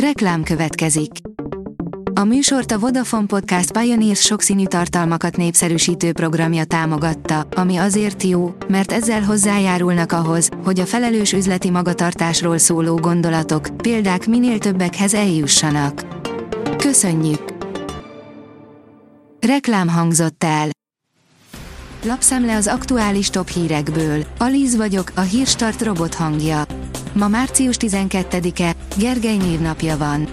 Reklám következik. A műsort a Vodafone Podcast Pioneers sokszínű tartalmakat népszerűsítő programja támogatta, ami azért jó, mert ezzel hozzájárulnak ahhoz, hogy a felelős üzleti magatartásról szóló gondolatok, példák minél többekhez eljussanak. Köszönjük! Reklám hangzott el. Lapszemle az aktuális top hírekből. Alíz vagyok, a hírstart robot hangja. Ma március 12-e, Gergely névnapja van.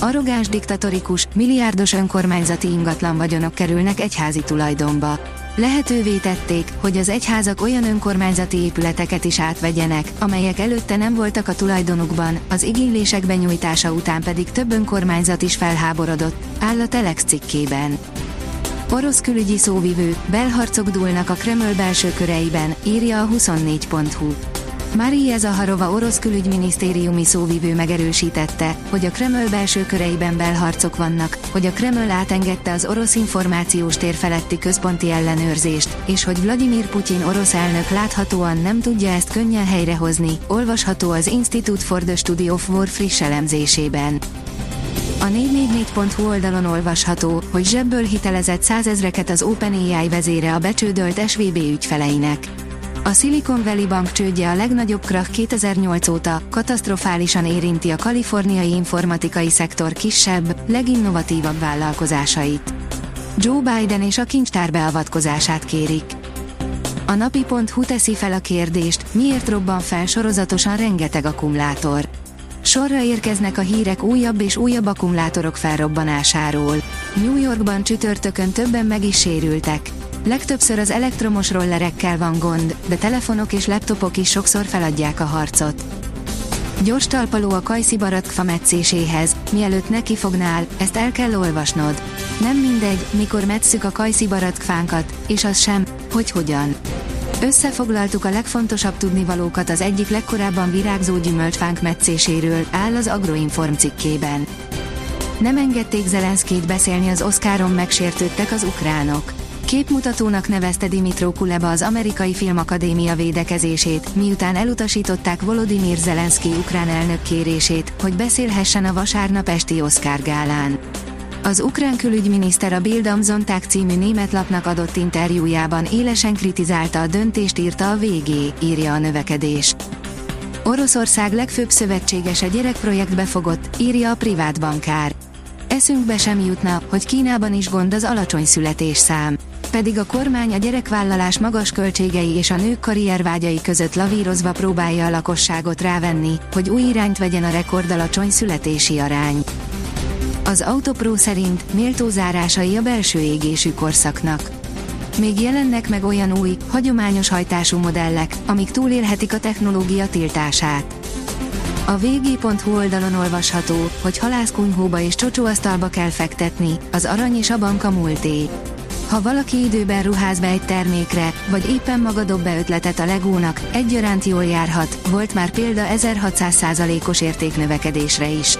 Arrogáns diktatorikus, milliárdos önkormányzati ingatlan vagyonok kerülnek egyházi tulajdonba. Lehetővé tették, hogy az egyházak olyan önkormányzati épületeket is átvegyenek, amelyek előtte nem voltak a tulajdonukban, az igénylések benyújtása után pedig több önkormányzat is felháborodott, áll a Telex cikkében. Orosz külügyi szóvivő, belharcok dúlnak a Kreml belső köreiben, írja a 24.hu. Maria Zaharova orosz külügyminisztériumi szóvivő megerősítette, hogy a Kreml belső köreiben belharcok vannak, hogy a Kreml átengedte az orosz információs tér feletti központi ellenőrzést, és hogy Vladimir Putyin orosz elnök láthatóan nem tudja ezt könnyen helyrehozni, olvasható az Institute for the Study of War friss elemzésében. A 444.hu oldalon olvasható, hogy zsebből hitelezett százezreket az OpenAI vezére a becsődölt SVB ügyfeleinek. A Silicon Valley Bank csődje a legnagyobb krach 2008 óta, katasztrofálisan érinti a kaliforniai informatikai szektor kisebb, leginnovatívabb vállalkozásait. Joe Biden és a kincstár beavatkozását kérik. A napi.hu teszi fel a kérdést, miért robban fel sorozatosan rengeteg akkumulátor. Sorra érkeznek a hírek újabb és újabb akkumulátorok felrobbanásáról. New Yorkban csütörtökön többen meg is sérültek. Legtöbbször az elektromos rollerekkel van gond, de telefonok és laptopok is sokszor feladják a harcot. Gyors talpaló a kajszi barackfa metszéséhez, mielőtt neki fognál, ezt el kell olvasnod. Nem mindegy, mikor metszük a kajszi barackfánkat, és az sem, hogy hogyan. Összefoglaltuk a legfontosabb tudnivalókat az egyik legkorábban virágzó gyümölcsfánk metszéséről, áll az Agroinform cikkében. Nem engedték Zelenszkét beszélni az Oszkáron megsértődtek az ukránok. Képmutatónak nevezte Dimitro Kuleba az Amerikai Filmakadémia védekezését, miután elutasították Volodymyr Zelenszky ukrán elnök kérését, hogy beszélhessen a vasárnap esti Oscar gálán. Az ukrán külügyminiszter a Bild am című német lapnak adott interjújában élesen kritizálta a döntést írta a VG, írja a növekedés. Oroszország legfőbb szövetséges a gyerekprojektbe fogott, írja a privát bankár. Eszünkbe sem jutna, hogy Kínában is gond az alacsony születésszám. Pedig a kormány a gyerekvállalás magas költségei és a nők karriervágyai között lavírozva próbálja a lakosságot rávenni, hogy új irányt vegyen a rekordalacsony születési arány. Az Autopro szerint méltó zárásai a belső égésű korszaknak. Még jelennek meg olyan új, hagyományos hajtású modellek, amik túlélhetik a technológia tiltását. A vg.hu oldalon olvasható, hogy halászkunyhóba és csocsóasztalba kell fektetni, az arany és a banka múlté. Ha valaki időben ruház be egy termékre, vagy éppen maga dob be ötletet a legónak, egyaránt jól járhat, volt már példa 1600%-os értéknövekedésre is.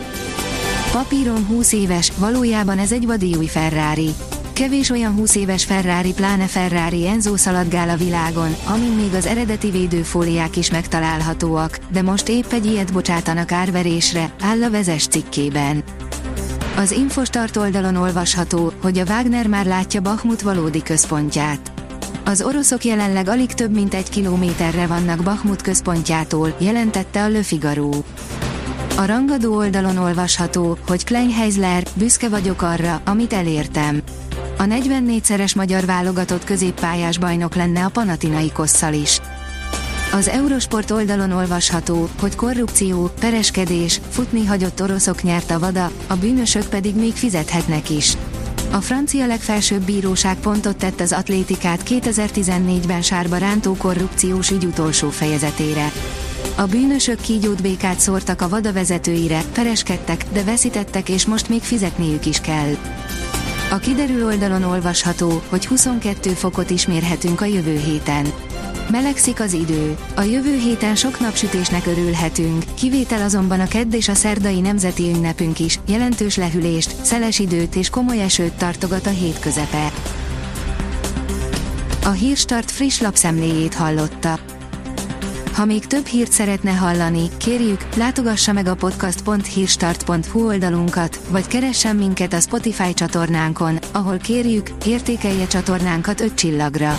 Papíron 20 éves, valójában ez egy vadi Ferrari. Kevés olyan 20 éves Ferrari, pláne Ferrari Enzo szaladgál a világon, amin még az eredeti védőfóliák is megtalálhatóak, de most épp egy ilyet bocsátanak árverésre, áll a vezes cikkében. Az Infostart oldalon olvasható, hogy a Wagner már látja Bachmut valódi központját. Az oroszok jelenleg alig több mint egy kilométerre vannak Bachmut központjától, jelentette a Le Figaro. A rangadó oldalon olvasható, hogy Kleinheisler, büszke vagyok arra, amit elértem. A 44-szeres magyar válogatott középpályás bajnok lenne a Panathinaikosszal is. Az Eurosport oldalon olvasható, hogy korrupció, pereskedés, futni hagyott oroszok nyert a vada, a bűnösök pedig még fizethetnek is. A francia legfelsőbb bíróság pontot tett az atlétikát 2014-ben sárba rántó korrupciós ügy utolsó fejezetére. A bűnösök kígyót békát szórtak a vada vezetőire, pereskedtek, de veszítettek és most még fizetniük is kell. A kiderül oldalon olvasható, hogy 22 fokot is mérhetünk a jövő héten. Melegszik az idő. A jövő héten sok napsütésnek örülhetünk, kivétel azonban a kedd és a szerdai nemzeti ünnepünk is, jelentős lehűlést, szeles időt és komoly esőt tartogat a hét közepe. A Hírstart friss lapszemléjét hallotta. Ha még több hírt szeretne hallani, kérjük, látogassa meg a podcast.hírstart.hu oldalunkat, vagy keressen minket a Spotify csatornánkon, ahol kérjük, értékelje csatornánkat 5 csillagra.